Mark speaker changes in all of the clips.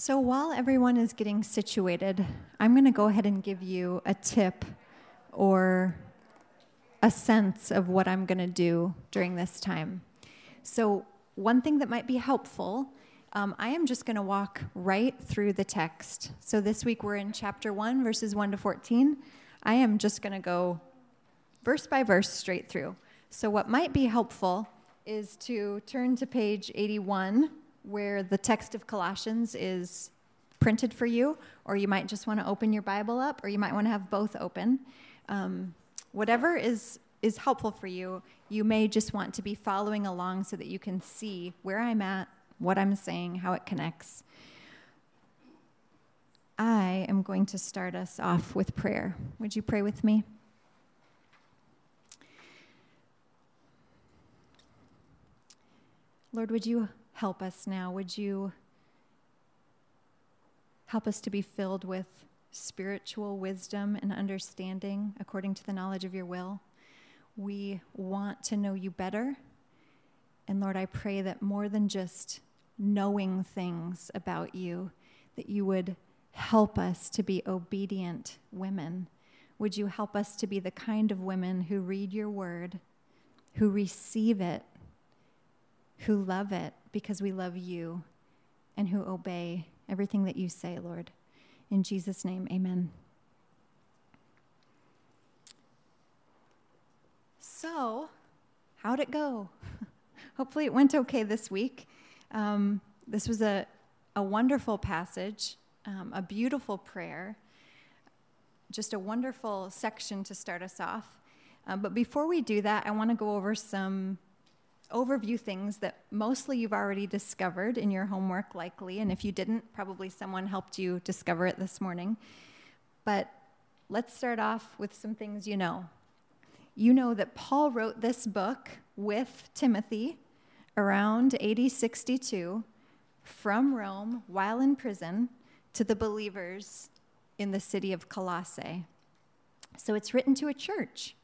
Speaker 1: So while everyone is getting situated, I'm going to go ahead and give you a tip or a sense of what I'm going to do during this time. So, one thing that might be helpful, um, I am just going to walk right through the text. So, this week we're in chapter 1, verses 1 to 14. I am just going to go verse by verse straight through. So, what might be helpful is to turn to page 81 where the text of Colossians is printed for you, or you might just want to open your Bible up, or you might want to have both open. Um, whatever is is helpful for you, you may just want to be following along so that you can see where I'm at, what I'm saying, how it connects. I am going to start us off with prayer. Would you pray with me? Lord, would you help us now. Would you help us to be filled with spiritual wisdom and understanding according to the knowledge of your will? We want to know you better. And Lord, I pray that more than just knowing things about you, that you would help us to be obedient women. Would you help us to be the kind of women who read your word, who receive it, who love it because we love you, and who obey everything that you say, Lord. In Jesus' name, amen. So, how'd it go? Hopefully, it went okay this week. Um, this was a, a wonderful passage, um, a beautiful prayer, just a wonderful section to start us off. Uh, but before we do that, I want to go over some overview things that mostly you've already discovered in your homework, likely. And if you didn't, probably someone helped you discover it this morning. But let's start off with some things you know. You know that Paul wrote this book with Timothy around AD 62 from Rome while in prison to the believers in the city of Colossae. So it's written to a church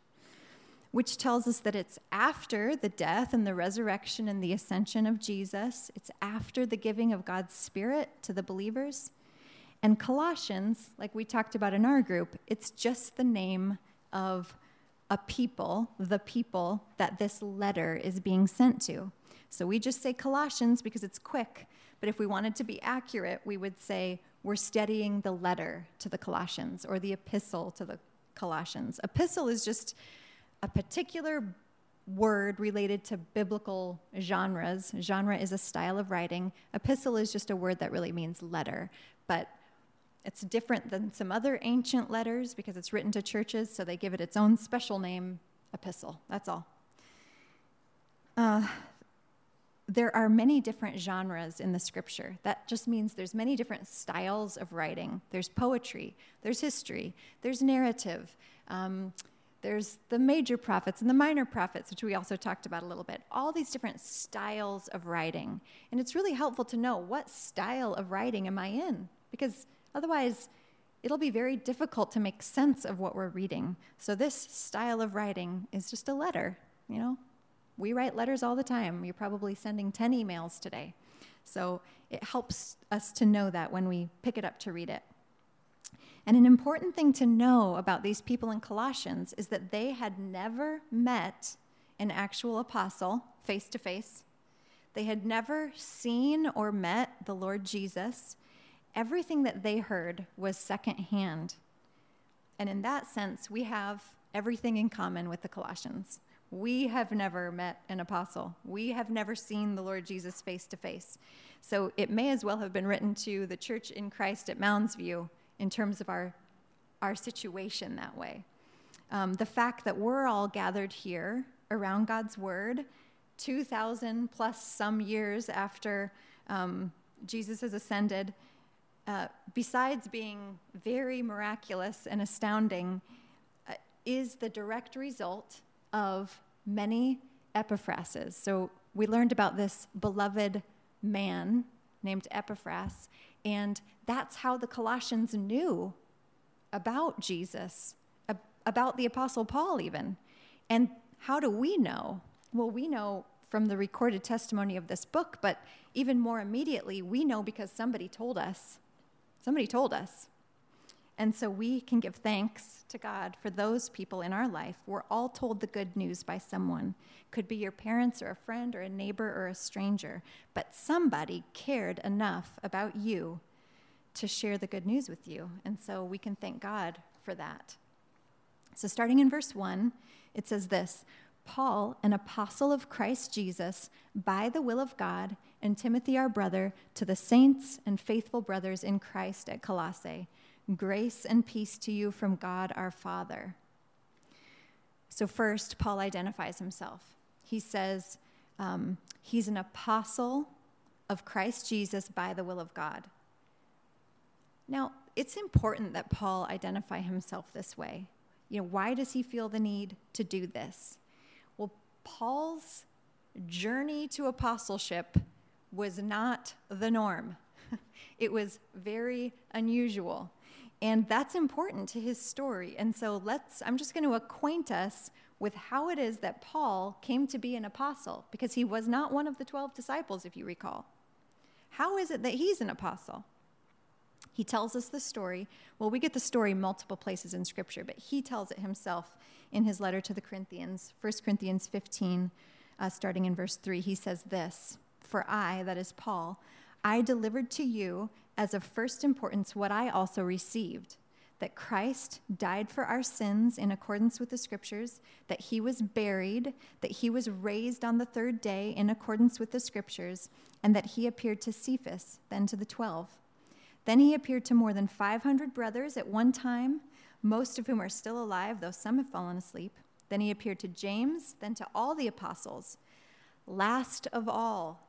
Speaker 1: which tells us that it's after the death and the resurrection and the ascension of Jesus, it's after the giving of God's Spirit to the believers. And Colossians, like we talked about in our group, it's just the name of a people, the people that this letter is being sent to. So we just say Colossians because it's quick, but if we wanted to be accurate, we would say we're studying the letter to the Colossians or the epistle to the Colossians. Epistle is just a particular word related to biblical genres. Genre is a style of writing. Epistle is just a word that really means letter, but it's different than some other ancient letters because it's written to churches, so they give it its own special name, epistle. That's all. Uh, there are many different genres in the scripture. That just means there's many different styles of writing. There's poetry, there's history, there's narrative. Um, there's the major prophets and the minor prophets, which we also talked about a little bit. All these different styles of writing. And it's really helpful to know what style of writing am I in? Because otherwise, it'll be very difficult to make sense of what we're reading. So, this style of writing is just a letter. You know, we write letters all the time. You're probably sending 10 emails today. So, it helps us to know that when we pick it up to read it. And an important thing to know about these people in Colossians is that they had never met an actual apostle face to face. They had never seen or met the Lord Jesus. Everything that they heard was secondhand. And in that sense, we have everything in common with the Colossians. We have never met an apostle. We have never seen the Lord Jesus face to face. So it may as well have been written to the church in Christ at Mounds View in terms of our, our situation that way. Um, the fact that we're all gathered here around God's Word, 2,000 plus some years after um, Jesus has ascended, uh, besides being very miraculous and astounding, uh, is the direct result of many Epaphrases. So we learned about this beloved man named Epaphras, and that's how the Colossians knew about Jesus, about the Apostle Paul, even. And how do we know? Well, we know from the recorded testimony of this book, but even more immediately, we know because somebody told us. Somebody told us. And so we can give thanks to God for those people in our life. We're all told the good news by someone. Could be your parents or a friend or a neighbor or a stranger, but somebody cared enough about you to share the good news with you. And so we can thank God for that. So, starting in verse 1, it says this Paul, an apostle of Christ Jesus, by the will of God, and Timothy, our brother, to the saints and faithful brothers in Christ at Colossae Grace and peace to you from God our Father. So, first, Paul identifies himself. He says um, he's an apostle of Christ Jesus by the will of God. Now, it's important that Paul identify himself this way. You know, why does he feel the need to do this? Well, Paul's journey to apostleship was not the norm. it was very unusual. And that's important to his story. And so let's, I'm just going to acquaint us with how it is that Paul came to be an apostle, because he was not one of the 12 disciples, if you recall. How is it that he's an apostle? He tells us the story. Well, we get the story multiple places in Scripture, but he tells it himself in his letter to the Corinthians, 1 Corinthians 15, uh, starting in verse 3. He says this For I, that is Paul, I delivered to you as of first importance what I also received that Christ died for our sins in accordance with the scriptures, that he was buried, that he was raised on the third day in accordance with the scriptures, and that he appeared to Cephas, then to the twelve. Then he appeared to more than 500 brothers at one time, most of whom are still alive, though some have fallen asleep. Then he appeared to James, then to all the apostles. Last of all,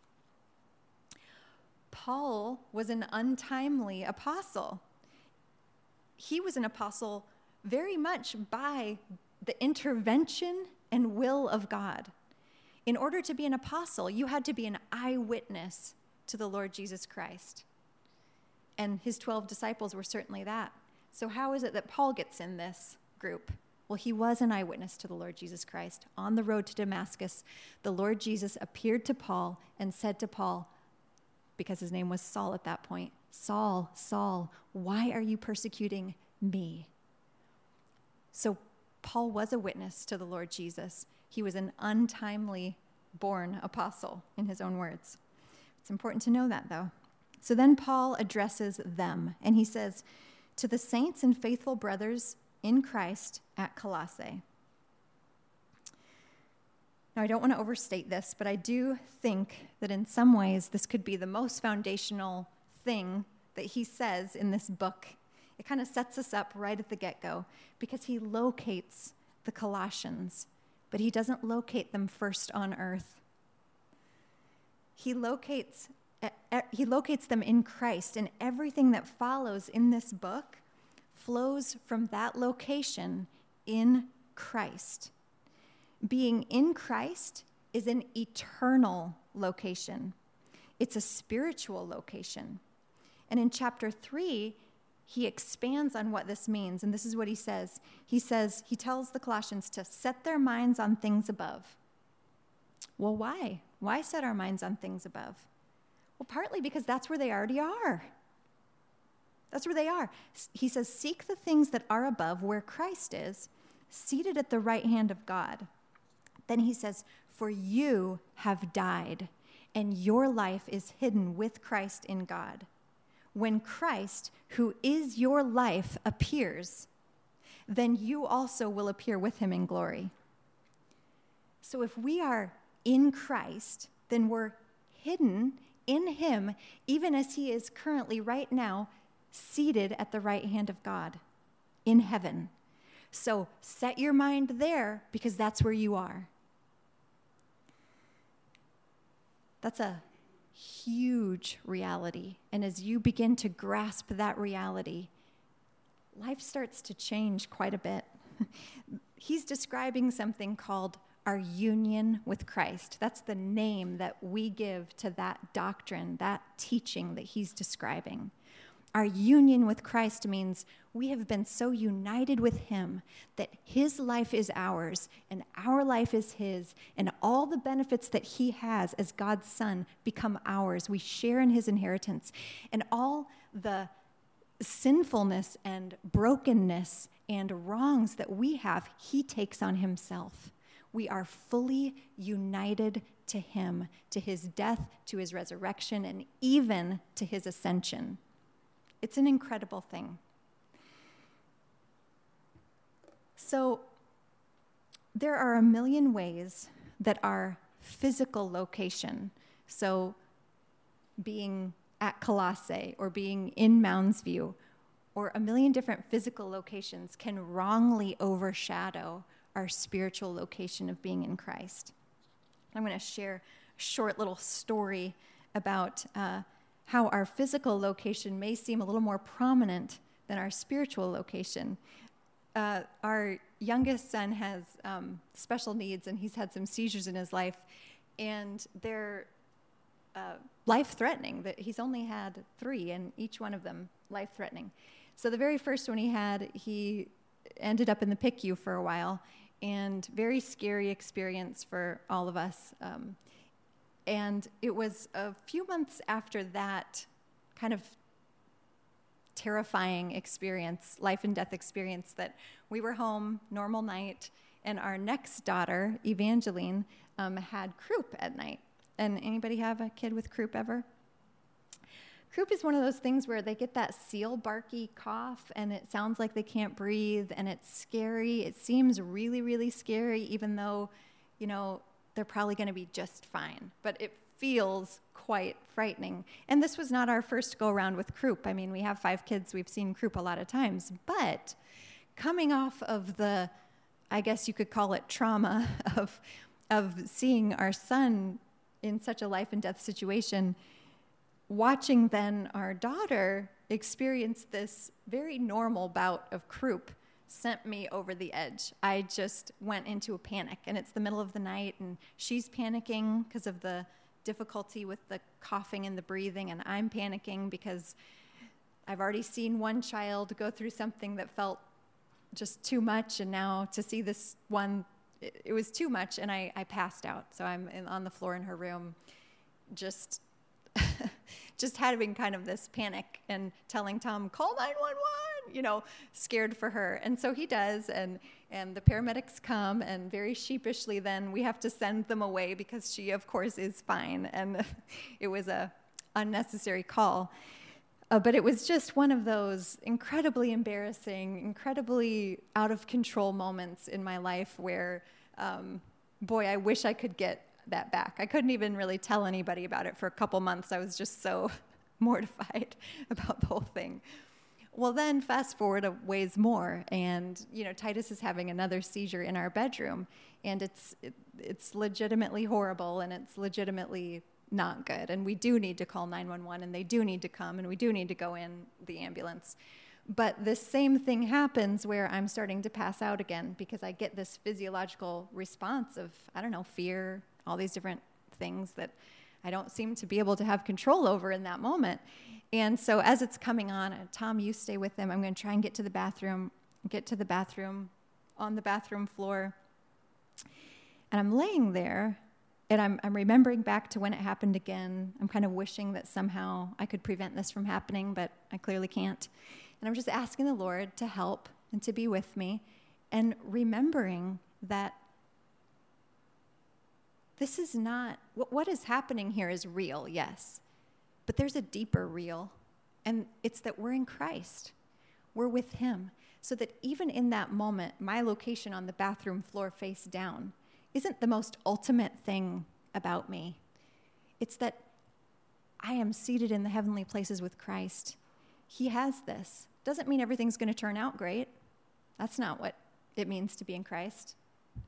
Speaker 1: Paul was an untimely apostle. He was an apostle very much by the intervention and will of God. In order to be an apostle, you had to be an eyewitness to the Lord Jesus Christ. And his 12 disciples were certainly that. So, how is it that Paul gets in this group? Well, he was an eyewitness to the Lord Jesus Christ. On the road to Damascus, the Lord Jesus appeared to Paul and said to Paul, because his name was Saul at that point. Saul, Saul, why are you persecuting me? So Paul was a witness to the Lord Jesus. He was an untimely born apostle, in his own words. It's important to know that, though. So then Paul addresses them, and he says, To the saints and faithful brothers in Christ at Colossae. Now, I don't want to overstate this, but I do think that in some ways this could be the most foundational thing that he says in this book. It kind of sets us up right at the get go because he locates the Colossians, but he doesn't locate them first on earth. He locates, he locates them in Christ, and everything that follows in this book flows from that location in Christ being in Christ is an eternal location, it's a spiritual location. And in chapter 3, he expands on what this means. And this is what he says. He says, he tells the Colossians to set their minds on things above. Well, why? Why set our minds on things above? Well, partly because that's where they already are. That's where they are. He says, Seek the things that are above where Christ is, seated at the right hand of God. Then he says, For you have died, and your life is hidden with Christ in God. When Christ, who is your life, appears, then you also will appear with him in glory. So if we are in Christ, then we're hidden in him, even as he is currently right now seated at the right hand of God in heaven. So set your mind there because that's where you are. That's a huge reality. And as you begin to grasp that reality, life starts to change quite a bit. He's describing something called our union with Christ. That's the name that we give to that doctrine, that teaching that he's describing. Our union with Christ means we have been so united with him that his life is ours and our life is his, and all the benefits that he has as God's son become ours. We share in his inheritance, and all the sinfulness and brokenness and wrongs that we have, he takes on himself. We are fully united to him, to his death, to his resurrection, and even to his ascension. It's an incredible thing. So, there are a million ways that our physical location, so being at Colossae or being in Mounds View, or a million different physical locations, can wrongly overshadow our spiritual location of being in Christ. I'm going to share a short little story about uh, how our physical location may seem a little more prominent than our spiritual location. Uh, our youngest son has um, special needs and he's had some seizures in his life, and they're uh, life threatening. That he's only had three, and each one of them life threatening. So the very first one he had, he ended up in the PICU for a while, and very scary experience for all of us. Um, and it was a few months after that kind of terrifying experience, life and death experience, that we were home, normal night, and our next daughter, Evangeline, um, had croup at night. And anybody have a kid with croup ever? Croup is one of those things where they get that seal barky cough and it sounds like they can't breathe and it's scary. It seems really, really scary, even though, you know, they're probably going to be just fine. But it feels quite frightening. And this was not our first go around with croup. I mean, we have five kids, we've seen croup a lot of times. But coming off of the, I guess you could call it trauma of, of seeing our son in such a life and death situation, watching then our daughter experience this very normal bout of croup sent me over the edge. I just went into a panic, and it's the middle of the night, and she's panicking because of the difficulty with the coughing and the breathing, and I'm panicking because I've already seen one child go through something that felt just too much, and now to see this one, it, it was too much, and I, I passed out. So I'm in, on the floor in her room, just. just having kind of this panic and telling Tom, call 911 you know, scared for her. And so he does, and, and the paramedics come, and very sheepishly, then we have to send them away because she, of course, is fine. And it was a unnecessary call. Uh, but it was just one of those incredibly embarrassing, incredibly out of control moments in my life where, um, boy, I wish I could get that back. I couldn't even really tell anybody about it for a couple months. I was just so mortified about the whole thing. Well, then fast forward a ways more, and you know Titus is having another seizure in our bedroom, and it's it, it's legitimately horrible, and it's legitimately not good, and we do need to call 911, and they do need to come, and we do need to go in the ambulance. But the same thing happens where I'm starting to pass out again because I get this physiological response of I don't know fear, all these different things that I don't seem to be able to have control over in that moment. And so as it's coming on, Tom, you stay with them. I'm going to try and get to the bathroom, get to the bathroom on the bathroom floor. And I'm laying there and I'm, I'm remembering back to when it happened again. I'm kind of wishing that somehow I could prevent this from happening, but I clearly can't. And I'm just asking the Lord to help and to be with me and remembering that this is not, what is happening here is real, yes. But there's a deeper real, and it's that we're in Christ. We're with Him. So that even in that moment, my location on the bathroom floor face down isn't the most ultimate thing about me. It's that I am seated in the heavenly places with Christ. He has this. Doesn't mean everything's going to turn out great. That's not what it means to be in Christ.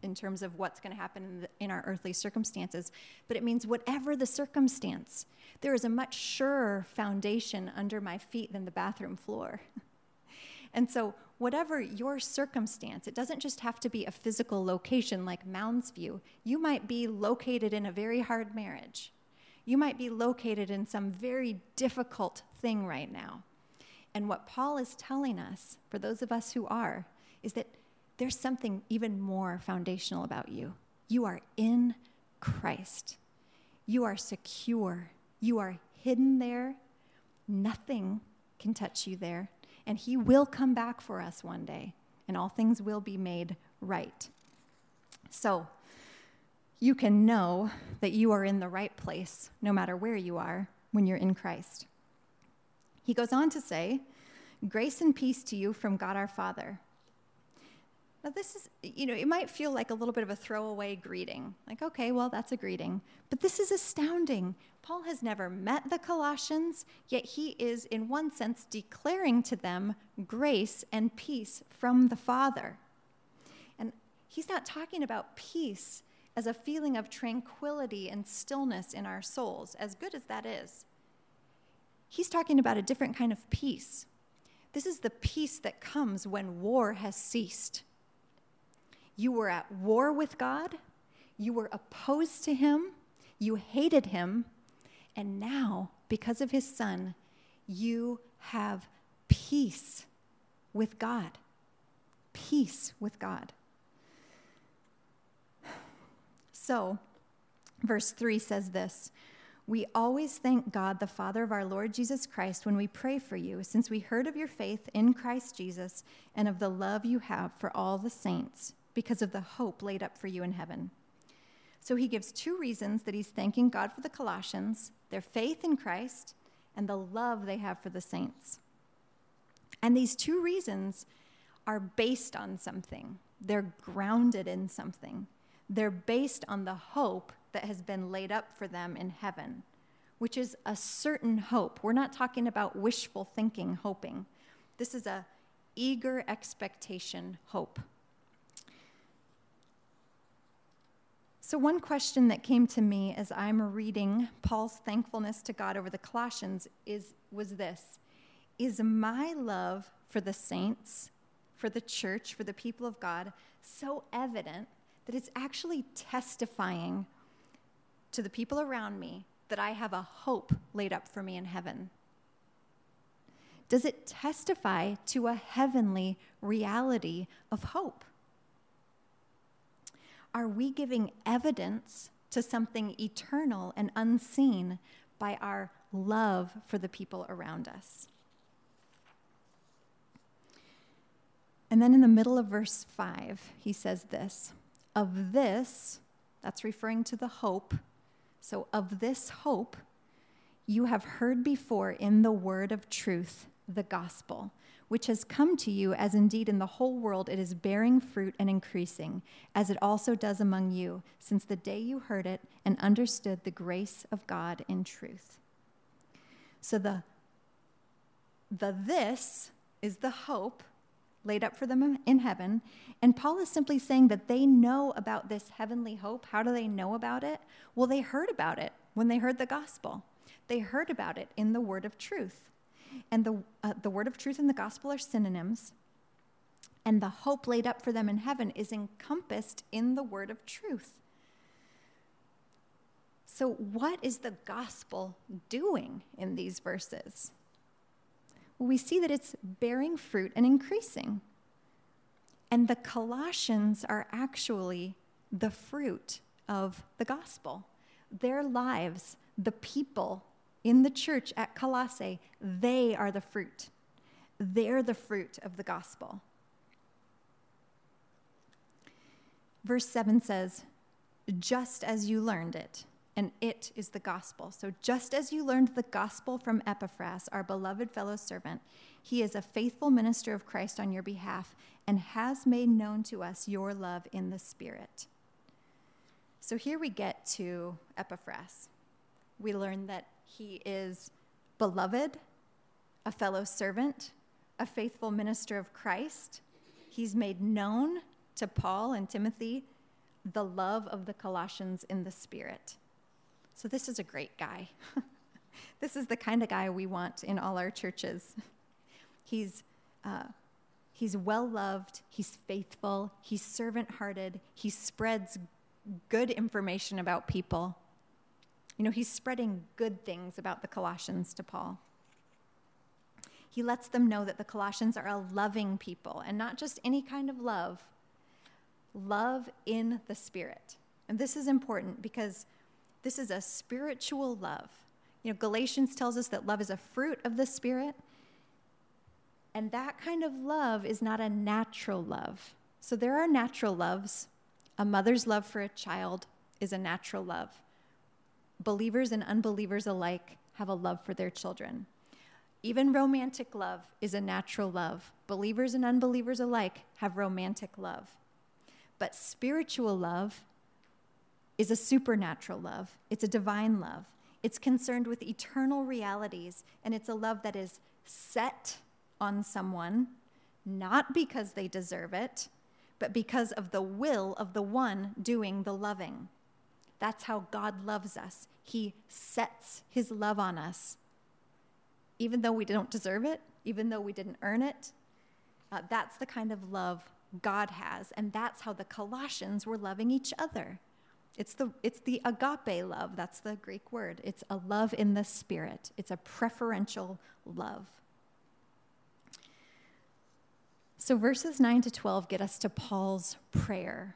Speaker 1: In terms of what's going to happen in, the, in, our earthly circumstances, but it means whatever the circumstance, there is a much surer foundation under my feet than the bathroom floor. and so, whatever your circumstance, it doesn't just have to be a physical location like Mounds View. You might be located in a very hard marriage. You might be located in some very difficult thing right now. And what Paul is telling us, for those of us who are, is that there's something even more foundational about you. You are in Christ. You are secure. You are hidden there. Nothing can touch you there. And He will come back for us one day, and all things will be made right. So, you can know that you are in the right place no matter where you are when you're in Christ. He goes on to say, Grace and peace to you from God our Father now, this is, you know, it might feel like a little bit of a throwaway greeting. Like, okay, well, that's a greeting. But this is astounding. Paul has never met the Colossians, yet he is, in one sense, declaring to them grace and peace from the Father. And he's not talking about peace as a feeling of tranquility and stillness in our souls, as good as that is. He's talking about a different kind of peace. This is the peace that comes when war has ceased you were at war with God, you were opposed to Him, you hated Him, and now, because of His Son, you have peace with God. Peace with God. So, verse 3 says this We always thank God, the Father of our Lord Jesus Christ, when we pray for you, since we heard of your faith in Christ Jesus and of the love you have for all the saints because of the hope laid up for you in heaven. So he gives two reasons that he's thanking God for the Colossians their faith in Christ and the love they have for the saints. And these two reasons are based on something, they're grounded in something. They're based on the hope that has been laid up for them in heaven, which is a certain hope. We're not talking about wishful thinking, hoping. This is a eager expectation hope. So, one question that came to me as I'm reading Paul's thankfulness to God over the Colossians is, was this Is my love for the saints, for the church, for the people of God so evident that it's actually testifying to the people around me that I have a hope laid up for me in heaven? Does it testify to a heavenly reality of hope? Are we giving evidence to something eternal and unseen by our love for the people around us? And then in the middle of verse 5, he says this Of this, that's referring to the hope. So, of this hope, you have heard before in the word of truth, the gospel which has come to you, as indeed in the whole world it is bearing fruit and increasing, as it also does among you, since the day you heard it and understood the grace of God in truth. So the, the this is the hope laid up for them in heaven. And Paul is simply saying that they know about this heavenly hope. How do they know about it? Well, they heard about it when they heard the gospel, they heard about it in the word of truth. And the, uh, the word of truth and the gospel are synonyms. And the hope laid up for them in heaven is encompassed in the word of truth. So, what is the gospel doing in these verses? Well, we see that it's bearing fruit and increasing. And the Colossians are actually the fruit of the gospel. Their lives, the people in the church at Colossae, they are the fruit. They're the fruit of the gospel. Verse 7 says, just as you learned it, and it is the gospel. So, just as you learned the gospel from Epaphras, our beloved fellow servant, he is a faithful minister of Christ on your behalf and has made known to us your love in the Spirit. So, here we get to Epaphras. We learn that he is beloved, a fellow servant, a faithful minister of Christ. He's made known to Paul and Timothy the love of the Colossians in the Spirit. So, this is a great guy. this is the kind of guy we want in all our churches. He's, uh, he's well loved, he's faithful, he's servant hearted, he spreads good information about people. You know, he's spreading good things about the Colossians to Paul. He lets them know that the Colossians are a loving people and not just any kind of love, love in the Spirit. And this is important because this is a spiritual love. You know, Galatians tells us that love is a fruit of the Spirit. And that kind of love is not a natural love. So there are natural loves. A mother's love for a child is a natural love. Believers and unbelievers alike have a love for their children. Even romantic love is a natural love. Believers and unbelievers alike have romantic love. But spiritual love is a supernatural love, it's a divine love. It's concerned with eternal realities, and it's a love that is set on someone, not because they deserve it, but because of the will of the one doing the loving. That's how God loves us. He sets his love on us. Even though we don't deserve it, even though we didn't earn it, uh, that's the kind of love God has. And that's how the Colossians were loving each other. It's the, it's the agape love. That's the Greek word. It's a love in the spirit, it's a preferential love. So, verses 9 to 12 get us to Paul's prayer.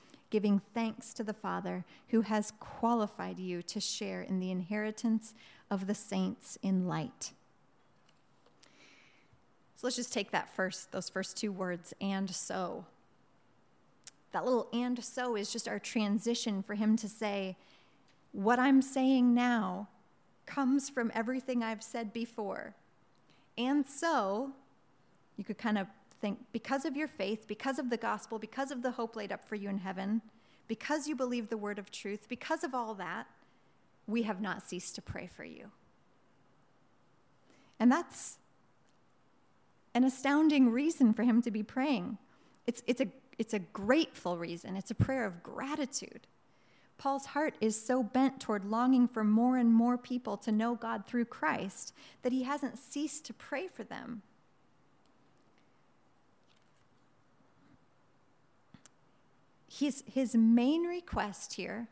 Speaker 1: giving thanks to the Father who has qualified you to share in the inheritance of the saints in light. So let's just take that first, those first two words, and so. That little and so is just our transition for him to say, What I'm saying now comes from everything I've said before. And so, you could kind of think because of your faith, because of the gospel, because of the hope laid up for you in heaven, because you believe the word of truth, because of all that, we have not ceased to pray for you. And that's an astounding reason for him to be praying. It's, it's, a, it's a grateful reason, it's a prayer of gratitude. Paul's heart is so bent toward longing for more and more people to know God through Christ that he hasn't ceased to pray for them. His, his main request here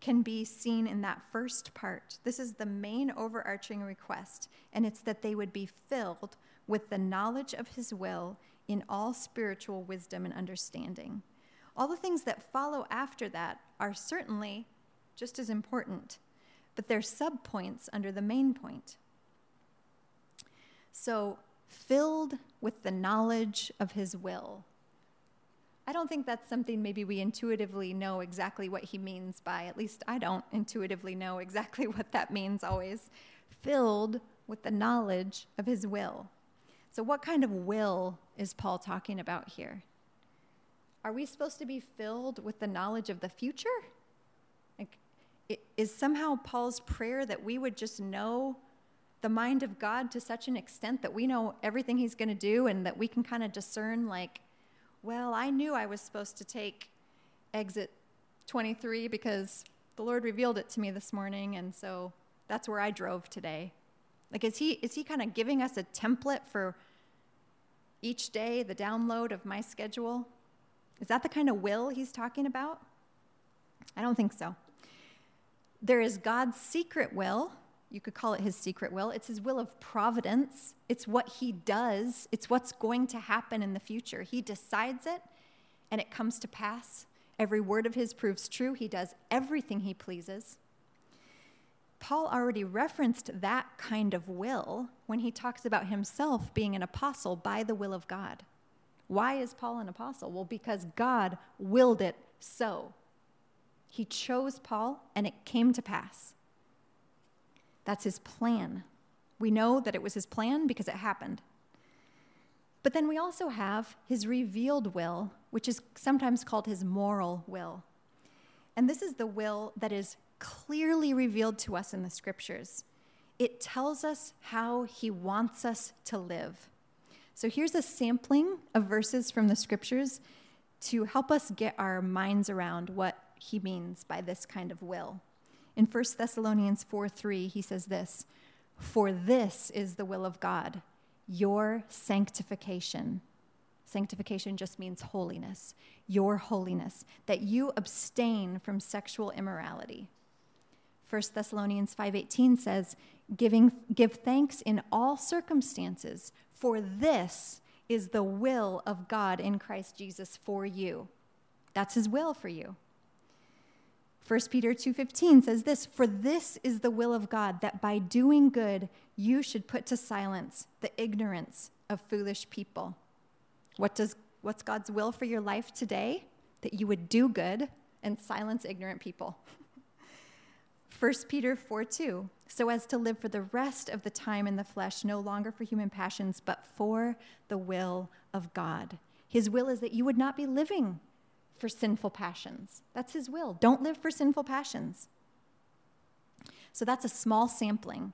Speaker 1: can be seen in that first part. This is the main overarching request, and it's that they would be filled with the knowledge of his will in all spiritual wisdom and understanding. All the things that follow after that are certainly just as important, but they're subpoints under the main point. So, filled with the knowledge of his will. I don't think that's something maybe we intuitively know exactly what he means by, at least I don't intuitively know exactly what that means always. Filled with the knowledge of his will. So, what kind of will is Paul talking about here? Are we supposed to be filled with the knowledge of the future? Like, is somehow Paul's prayer that we would just know the mind of God to such an extent that we know everything he's going to do and that we can kind of discern, like, well, I knew I was supposed to take exit 23 because the Lord revealed it to me this morning, and so that's where I drove today. Like, is he, is he kind of giving us a template for each day, the download of my schedule? Is that the kind of will he's talking about? I don't think so. There is God's secret will. You could call it his secret will. It's his will of providence. It's what he does, it's what's going to happen in the future. He decides it, and it comes to pass. Every word of his proves true. He does everything he pleases. Paul already referenced that kind of will when he talks about himself being an apostle by the will of God. Why is Paul an apostle? Well, because God willed it so. He chose Paul, and it came to pass. That's his plan. We know that it was his plan because it happened. But then we also have his revealed will, which is sometimes called his moral will. And this is the will that is clearly revealed to us in the scriptures. It tells us how he wants us to live. So here's a sampling of verses from the scriptures to help us get our minds around what he means by this kind of will. In 1 Thessalonians 4 3, he says this For this is the will of God, your sanctification. Sanctification just means holiness, your holiness, that you abstain from sexual immorality. 1 Thessalonians 5:18 says, "Giving give thanks in all circumstances, for this is the will of God in Christ Jesus for you." That's his will for you. 1 Peter 2:15 says this, "For this is the will of God that by doing good you should put to silence the ignorance of foolish people." What does what's God's will for your life today? That you would do good and silence ignorant people. 1 Peter 4 2, so as to live for the rest of the time in the flesh, no longer for human passions, but for the will of God. His will is that you would not be living for sinful passions. That's his will. Don't live for sinful passions. So that's a small sampling.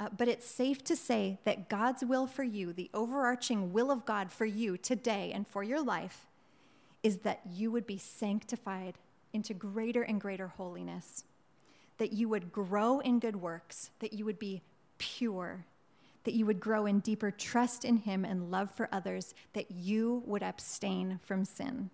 Speaker 1: Uh, but it's safe to say that God's will for you, the overarching will of God for you today and for your life, is that you would be sanctified into greater and greater holiness, that you would grow in good works, that you would be pure, that you would grow in deeper trust in Him and love for others, that you would abstain from sin.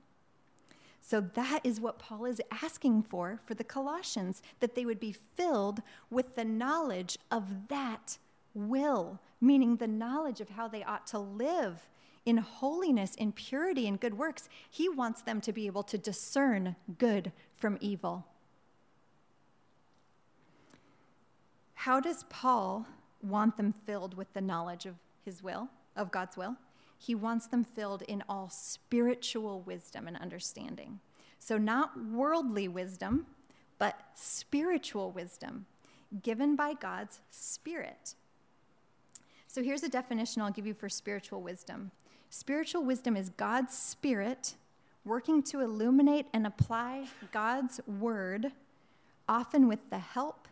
Speaker 1: So that is what Paul is asking for for the Colossians, that they would be filled with the knowledge of that will, meaning the knowledge of how they ought to live in holiness, in purity, and good works. He wants them to be able to discern good from evil. How does Paul want them filled with the knowledge of his will, of God's will? He wants them filled in all spiritual wisdom and understanding. So, not worldly wisdom, but spiritual wisdom given by God's Spirit. So, here's a definition I'll give you for spiritual wisdom spiritual wisdom is God's Spirit working to illuminate and apply God's Word, often with the help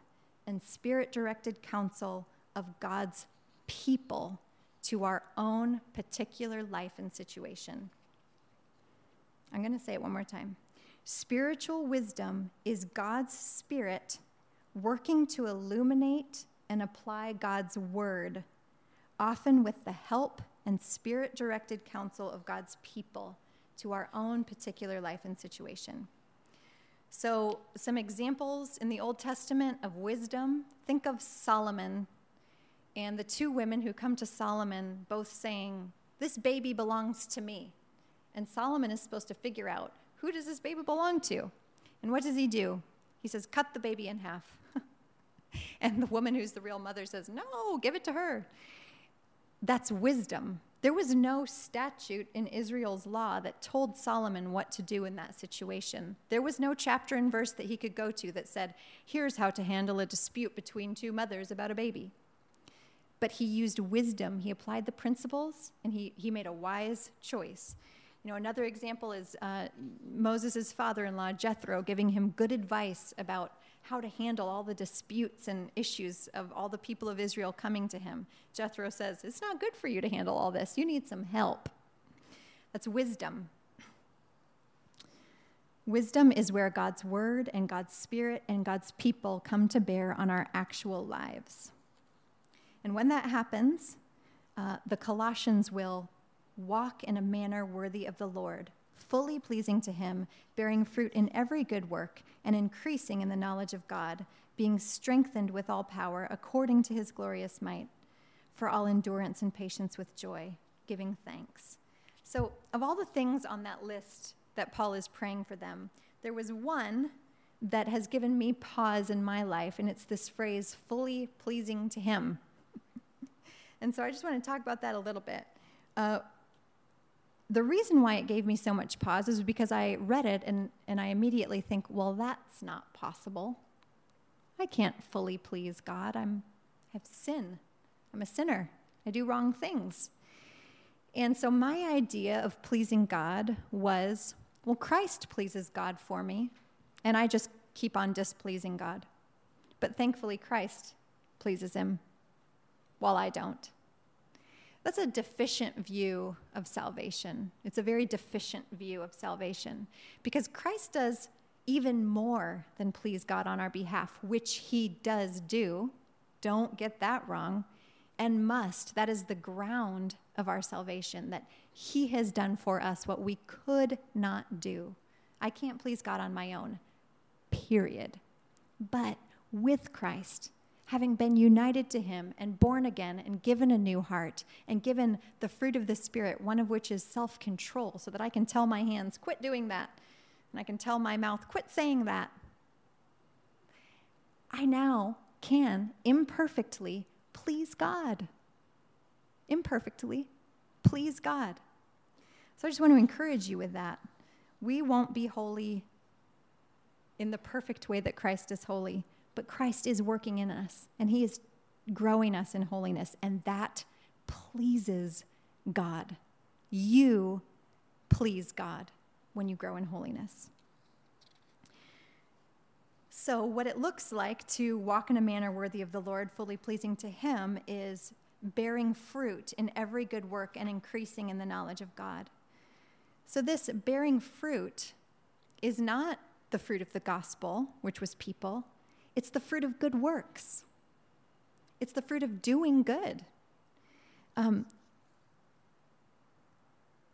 Speaker 1: and spirit directed counsel of God's people to our own particular life and situation. I'm going to say it one more time. Spiritual wisdom is God's Spirit working to illuminate and apply God's Word, often with the help and spirit directed counsel of God's people to our own particular life and situation. So, some examples in the Old Testament of wisdom think of Solomon and the two women who come to Solomon, both saying, This baby belongs to me. And Solomon is supposed to figure out who does this baby belong to? And what does he do? He says, Cut the baby in half. and the woman who's the real mother says, No, give it to her. That's wisdom. There was no statute in Israel's law that told Solomon what to do in that situation. There was no chapter and verse that he could go to that said, Here's how to handle a dispute between two mothers about a baby but he used wisdom. He applied the principles and he, he made a wise choice. You know, another example is uh, Moses' father in law, Jethro, giving him good advice about how to handle all the disputes and issues of all the people of Israel coming to him. Jethro says, It's not good for you to handle all this. You need some help. That's wisdom. Wisdom is where God's word and God's spirit and God's people come to bear on our actual lives. And when that happens, uh, the Colossians will walk in a manner worthy of the Lord, fully pleasing to Him, bearing fruit in every good work, and increasing in the knowledge of God, being strengthened with all power according to His glorious might, for all endurance and patience with joy, giving thanks. So, of all the things on that list that Paul is praying for them, there was one that has given me pause in my life, and it's this phrase, fully pleasing to Him. And so I just want to talk about that a little bit. Uh, the reason why it gave me so much pause is because I read it and, and I immediately think, well, that's not possible. I can't fully please God. I'm, I have sin. I'm a sinner. I do wrong things. And so my idea of pleasing God was well, Christ pleases God for me, and I just keep on displeasing God. But thankfully, Christ pleases him while I don't. That's a deficient view of salvation. It's a very deficient view of salvation because Christ does even more than please God on our behalf, which he does do. Don't get that wrong. And must. That is the ground of our salvation, that he has done for us what we could not do. I can't please God on my own, period. But with Christ, having been united to him and born again and given a new heart and given the fruit of the Spirit, one of which is self control, so that I can tell my hands, quit doing that. And I can tell my mouth, quit saying that. I now can imperfectly please God. Imperfectly please God. So I just want to encourage you with that. We won't be holy in the perfect way that Christ is holy but Christ is working in us and he is growing us in holiness, and that pleases God. You please God when you grow in holiness. So, what it looks like to walk in a manner worthy of the Lord, fully pleasing to Him, is bearing fruit in every good work and increasing in the knowledge of God. So, this bearing fruit is not the fruit of the gospel, which was people, it's the fruit of good works, it's the fruit of doing good. Um,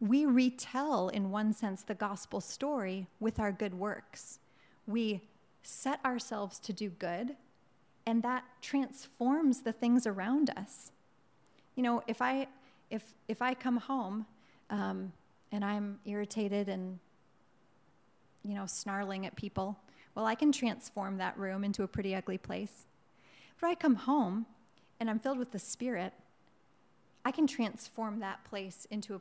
Speaker 1: we retell, in one sense, the gospel story with our good works. We set ourselves to do good, and that transforms the things around us. You know, if I if if I come home um, and I'm irritated and you know snarling at people, well, I can transform that room into a pretty ugly place. But I come home and I'm filled with the Spirit, I can transform that place into a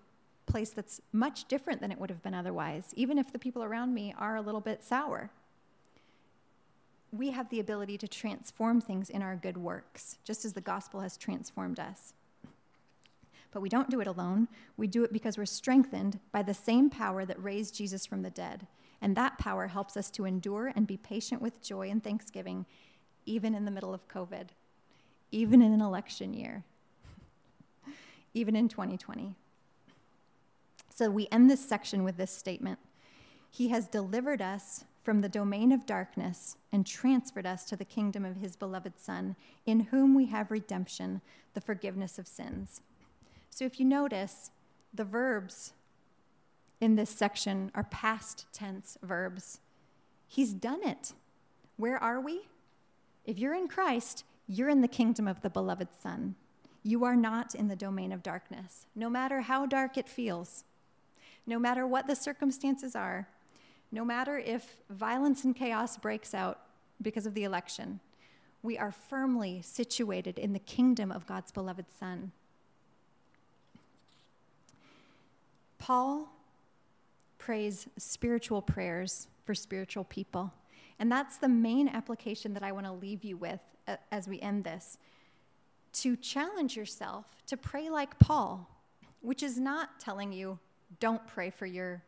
Speaker 1: place that's much different than it would have been otherwise, even if the people around me are a little bit sour. We have the ability to transform things in our good works, just as the gospel has transformed us. But we don't do it alone. We do it because we're strengthened by the same power that raised Jesus from the dead and that power helps us to endure and be patient with joy and thanksgiving, even in the middle of COVID, even in an election year, even in 2020. So we end this section with this statement He has delivered us from the domain of darkness and transferred us to the kingdom of His beloved Son, in whom we have redemption, the forgiveness of sins. So if you notice, the verbs in this section are past tense verbs. He's done it. Where are we? If you're in Christ, you're in the kingdom of the beloved Son. You are not in the domain of darkness, no matter how dark it feels, no matter what the circumstances are, no matter if violence and chaos breaks out because of the election. We are firmly situated in the kingdom of God's beloved Son. Paul prays spiritual prayers for spiritual people. And that's the main application that I want to leave you with as we end this. To challenge yourself to pray like Paul, which is not telling you, don't pray for your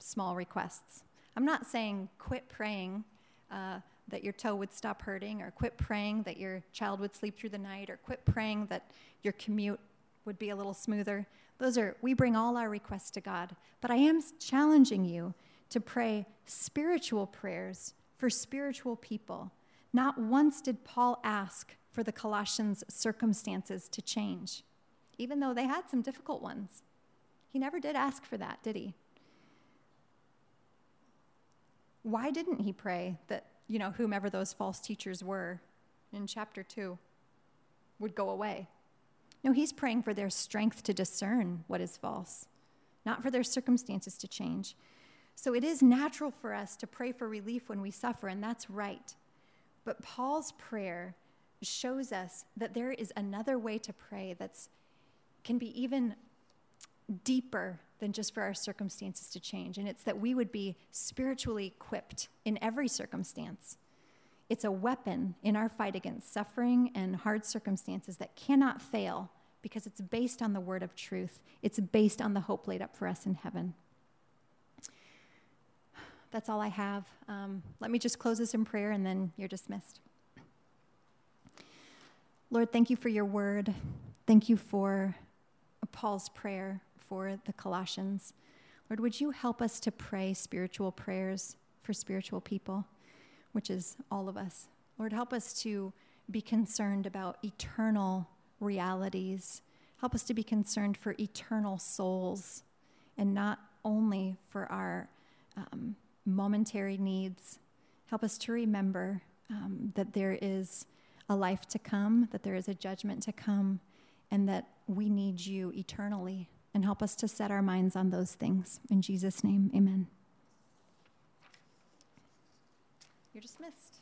Speaker 1: small requests. I'm not saying quit praying uh, that your toe would stop hurting, or quit praying that your child would sleep through the night, or quit praying that your commute would be a little smoother. Those are, we bring all our requests to God. But I am challenging you to pray spiritual prayers for spiritual people. Not once did Paul ask for the Colossians' circumstances to change, even though they had some difficult ones. He never did ask for that, did he? Why didn't he pray that, you know, whomever those false teachers were in chapter 2 would go away? No, he's praying for their strength to discern what is false, not for their circumstances to change. So it is natural for us to pray for relief when we suffer, and that's right. But Paul's prayer shows us that there is another way to pray that's can be even deeper than just for our circumstances to change. And it's that we would be spiritually equipped in every circumstance. It's a weapon in our fight against suffering and hard circumstances that cannot fail because it's based on the word of truth. It's based on the hope laid up for us in heaven. That's all I have. Um, let me just close this in prayer and then you're dismissed. Lord, thank you for your word. Thank you for Paul's prayer for the Colossians. Lord, would you help us to pray spiritual prayers for spiritual people, which is all of us? Lord, help us to be concerned about eternal realities. Help us to be concerned for eternal souls and not only for our um, momentary needs. Help us to remember um, that there is a life to come, that there is a judgment to come, and that we need you eternally. And help us to set our minds on those things. In Jesus' name, amen. You're dismissed.